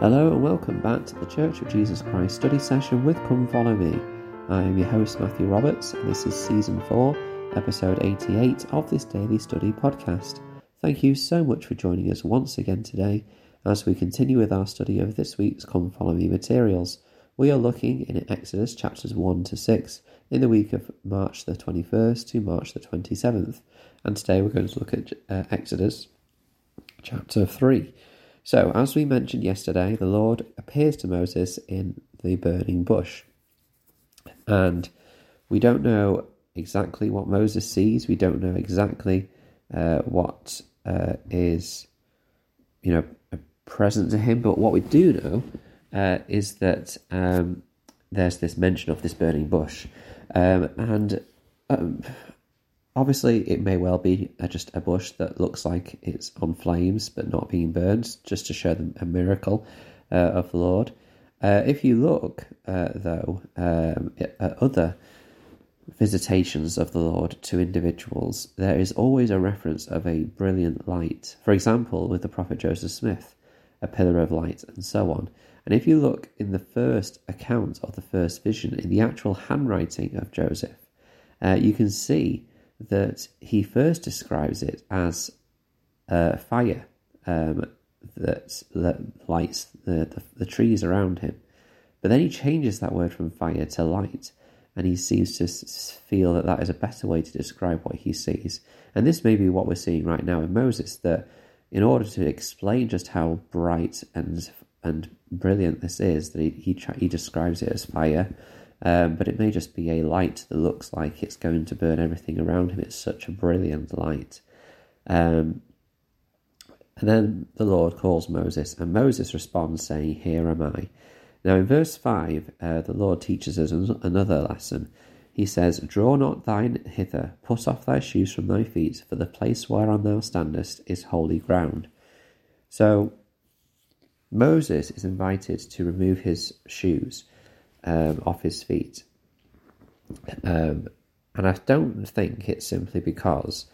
Hello and welcome back to the Church of Jesus Christ study session with Come Follow Me. I am your host Matthew Roberts and this is season 4, episode 88 of this daily study podcast. Thank you so much for joining us once again today as we continue with our study of this week's Come Follow Me materials. We are looking in Exodus chapters 1 to 6 in the week of March the 21st to March the 27th. And today we're going to look at uh, Exodus chapter 3 so, as we mentioned yesterday, the Lord appears to Moses in the burning bush. And we don't know exactly what Moses sees. We don't know exactly uh, what uh, is, you know, present to him. But what we do know uh, is that um, there's this mention of this burning bush. Um, and um, Obviously, it may well be just a bush that looks like it's on flames but not being burned, just to show them a miracle uh, of the Lord. Uh, if you look, uh, though, um, at other visitations of the Lord to individuals, there is always a reference of a brilliant light. For example, with the prophet Joseph Smith, a pillar of light, and so on. And if you look in the first account of the first vision, in the actual handwriting of Joseph, uh, you can see that he first describes it as a fire um, that, that lights the, the, the trees around him. But then he changes that word from fire to light, and he seems to feel that that is a better way to describe what he sees. And this may be what we're seeing right now in Moses, that in order to explain just how bright and and brilliant this is, that he, he, he describes it as fire, um, but it may just be a light that looks like it's going to burn everything around him. It's such a brilliant light. Um, and then the Lord calls Moses, and Moses responds, saying, Here am I. Now, in verse 5, uh, the Lord teaches us another lesson. He says, Draw not thine hither, put off thy shoes from thy feet, for the place whereon thou standest is holy ground. So, Moses is invited to remove his shoes um, off his feet. Um, and I don't think it's simply because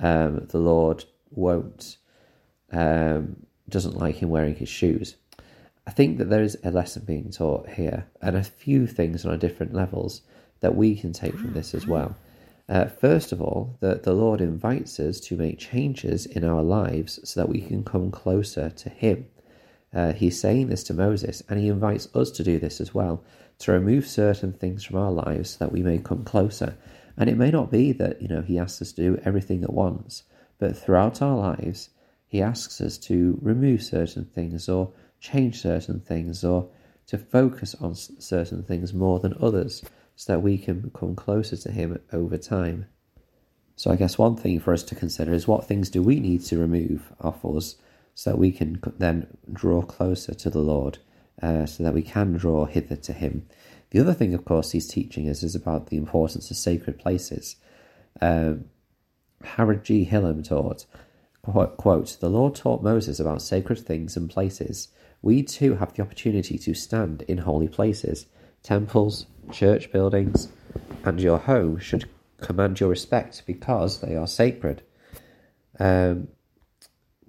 um, the Lord won't um, doesn't like him wearing his shoes. I think that there is a lesson being taught here, and a few things on a different levels that we can take from this as well. Uh, first of all, that the Lord invites us to make changes in our lives so that we can come closer to Him. Uh, he's saying this to Moses, and he invites us to do this as well to remove certain things from our lives so that we may come closer. And it may not be that, you know, he asks us to do everything at once, but throughout our lives, he asks us to remove certain things or change certain things or to focus on certain things more than others so that we can come closer to him over time. So I guess one thing for us to consider is what things do we need to remove off us so that we can then draw closer to the Lord uh, so that we can draw hither to him. The other thing, of course, he's teaching us is about the importance of sacred places. Um, Harold G. Hillam taught, quote, The Lord taught Moses about sacred things and places. We too have the opportunity to stand in holy places. Temples, church buildings, and your home should command your respect because they are sacred. Um,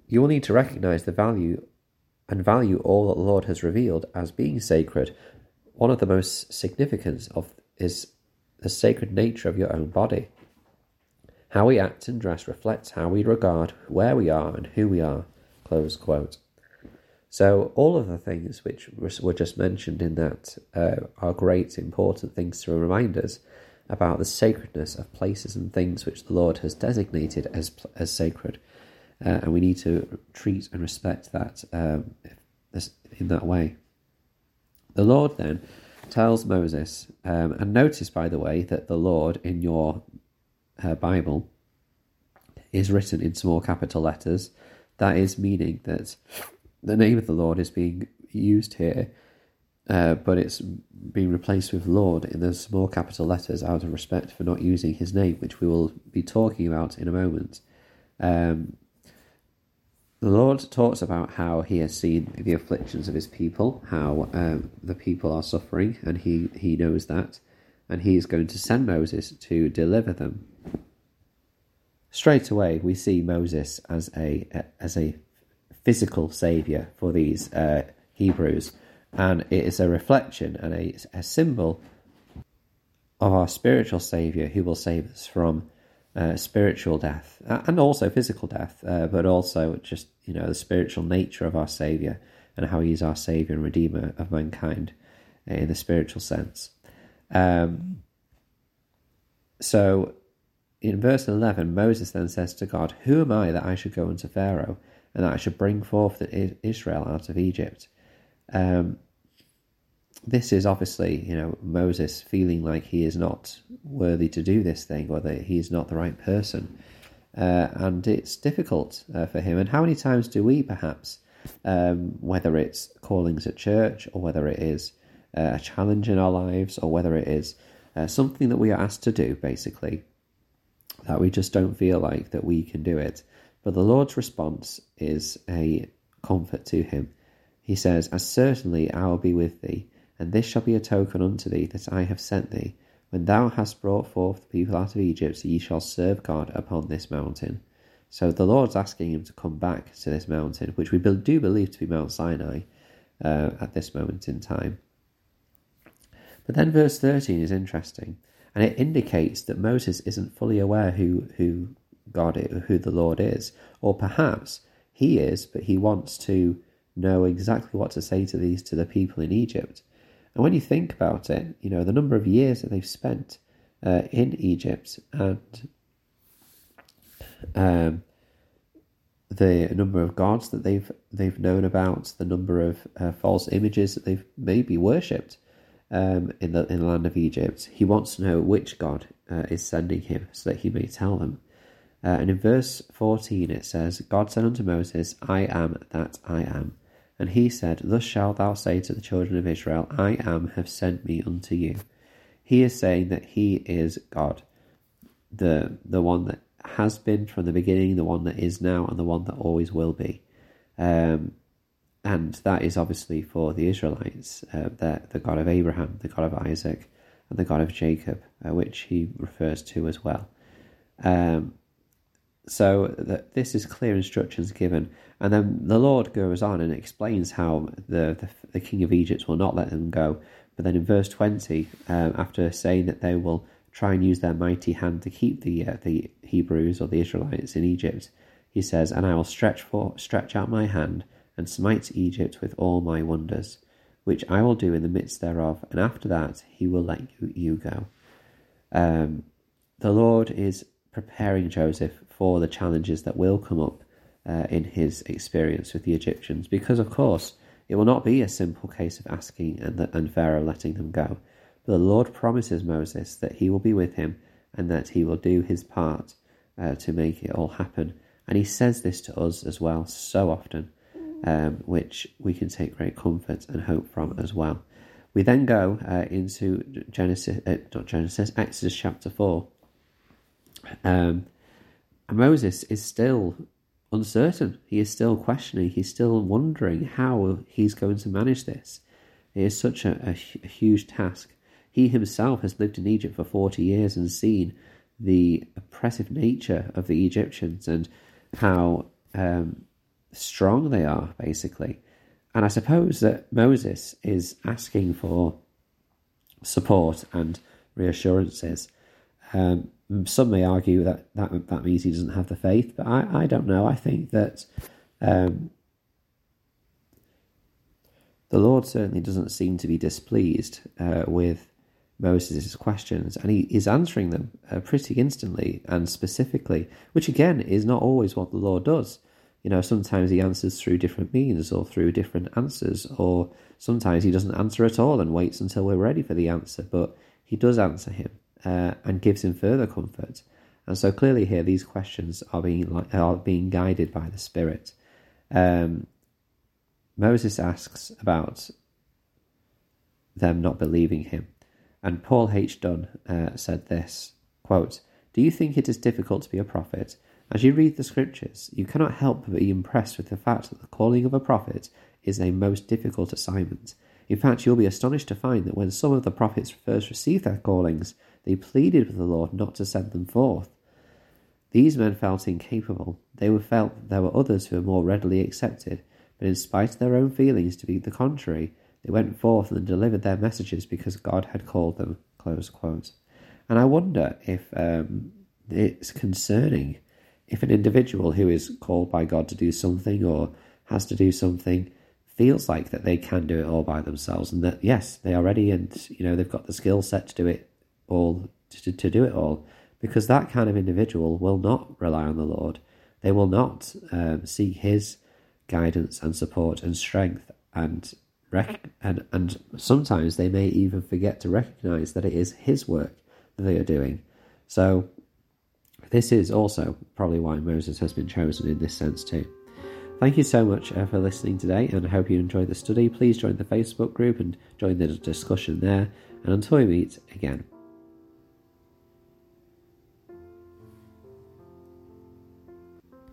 you will need to recognize the value and value all that the Lord has revealed as being sacred, one of the most significant of is the sacred nature of your own body. How we act and dress reflects how we regard where we are and who we are. Close quote. So all of the things which were just mentioned in that uh, are great, important things to remind us about the sacredness of places and things which the Lord has designated as as sacred uh, and we need to treat and respect that um, in that way. The Lord then tells Moses, um, and notice by the way that the Lord in your uh, Bible is written in small capital letters. That is meaning that the name of the Lord is being used here, uh, but it's being replaced with Lord in those small capital letters out of respect for not using his name, which we will be talking about in a moment. Um, the Lord talks about how he has seen the afflictions of his people, how um, the people are suffering, and he, he knows that, and he is going to send Moses to deliver them. Straight away, we see Moses as a as a physical savior for these uh, Hebrews, and it is a reflection and a, a symbol of our spiritual Saviour who will save us from uh, spiritual death and also physical death, uh, but also just you know the spiritual nature of our Saviour and how He is our Saviour and Redeemer of mankind in the spiritual sense. Um, so in verse 11, Moses then says to God, Who am I that I should go unto Pharaoh and that I should bring forth Israel out of Egypt? Um, this is obviously, you know, Moses feeling like he is not worthy to do this thing or that he is not the right person. Uh, and it's difficult uh, for him. And how many times do we, perhaps, um, whether it's callings at church or whether it is uh, a challenge in our lives or whether it is uh, something that we are asked to do, basically, that we just don't feel like that we can do it. But the Lord's response is a comfort to him. He says, As certainly I will be with thee, and this shall be a token unto thee that I have sent thee. When thou hast brought forth the people out of Egypt, ye shall serve God upon this mountain. So the Lord's asking him to come back to this mountain, which we do believe to be Mount Sinai uh, at this moment in time. But then verse 13 is interesting, and it indicates that Moses isn't fully aware who, who God is, who the Lord is, or perhaps he is, but he wants to know exactly what to say to these to the people in Egypt. And when you think about it, you know, the number of years that they've spent uh, in Egypt and um, the number of gods that they've they've known about, the number of uh, false images that they've maybe worshipped um, in the in the land of Egypt. He wants to know which God uh, is sending him, so that he may tell them. Uh, and in verse fourteen it says, "God said unto Moses, I am that I am." And he said, Thus shalt thou say to the children of Israel, I am have sent me unto you. He is saying that he is God, the the one that has been from the beginning, the one that is now, and the one that always will be. Um, and that is obviously for the Israelites, uh, the, the God of Abraham, the God of Isaac, and the God of Jacob, uh, which he refers to as well. Um, so that this is clear instructions given, and then the Lord goes on and explains how the, the, the king of Egypt will not let them go. But then in verse twenty, um, after saying that they will try and use their mighty hand to keep the uh, the Hebrews or the Israelites in Egypt, he says, "And I will stretch for stretch out my hand and smite Egypt with all my wonders, which I will do in the midst thereof, and after that he will let you, you go." Um, the Lord is preparing Joseph for the challenges that will come up uh, in his experience with the Egyptians, because of course it will not be a simple case of asking and, the, and Pharaoh letting them go. But the Lord promises Moses that he will be with him and that he will do his part uh, to make it all happen. And he says this to us as well so often, um, which we can take great comfort and hope from as well. We then go uh, into Genesis, uh, not Genesis, Exodus chapter 4. Um, Moses is still uncertain. He is still questioning. He's still wondering how he's going to manage this. It is such a, a, a huge task. He himself has lived in Egypt for 40 years and seen the oppressive nature of the Egyptians and how um, strong they are, basically. And I suppose that Moses is asking for support and reassurances. Um, some may argue that, that that means he doesn't have the faith, but I, I don't know. I think that um, the Lord certainly doesn't seem to be displeased uh, with Moses' questions, and he is answering them uh, pretty instantly and specifically, which again is not always what the Lord does. You know, sometimes he answers through different means or through different answers, or sometimes he doesn't answer at all and waits until we're ready for the answer, but he does answer him uh, and gives him further comfort. And so clearly here, these questions are being are being guided by the Spirit. Um, Moses asks about them not believing him, and Paul H. Dunn uh, said this quote: "Do you think it is difficult to be a prophet? As you read the scriptures, you cannot help but be impressed with the fact that the calling of a prophet is a most difficult assignment." In fact, you'll be astonished to find that when some of the prophets first received their callings, they pleaded with the Lord not to send them forth. These men felt incapable. They were felt that there were others who were more readily accepted, but in spite of their own feelings to be the contrary, they went forth and delivered their messages because God had called them. And I wonder if um, it's concerning if an individual who is called by God to do something or has to do something feels like that they can do it all by themselves and that yes they are ready and you know they've got the skill set to do it all to, to do it all. Because that kind of individual will not rely on the lord. They will not um, seek his guidance and support and strength and rec- and and sometimes they may even forget to recognize that it is his work that they are doing. So this is also probably why Moses has been chosen in this sense too. Thank you so much uh, for listening today, and I hope you enjoyed the study. Please join the Facebook group and join the discussion there. And until we meet again,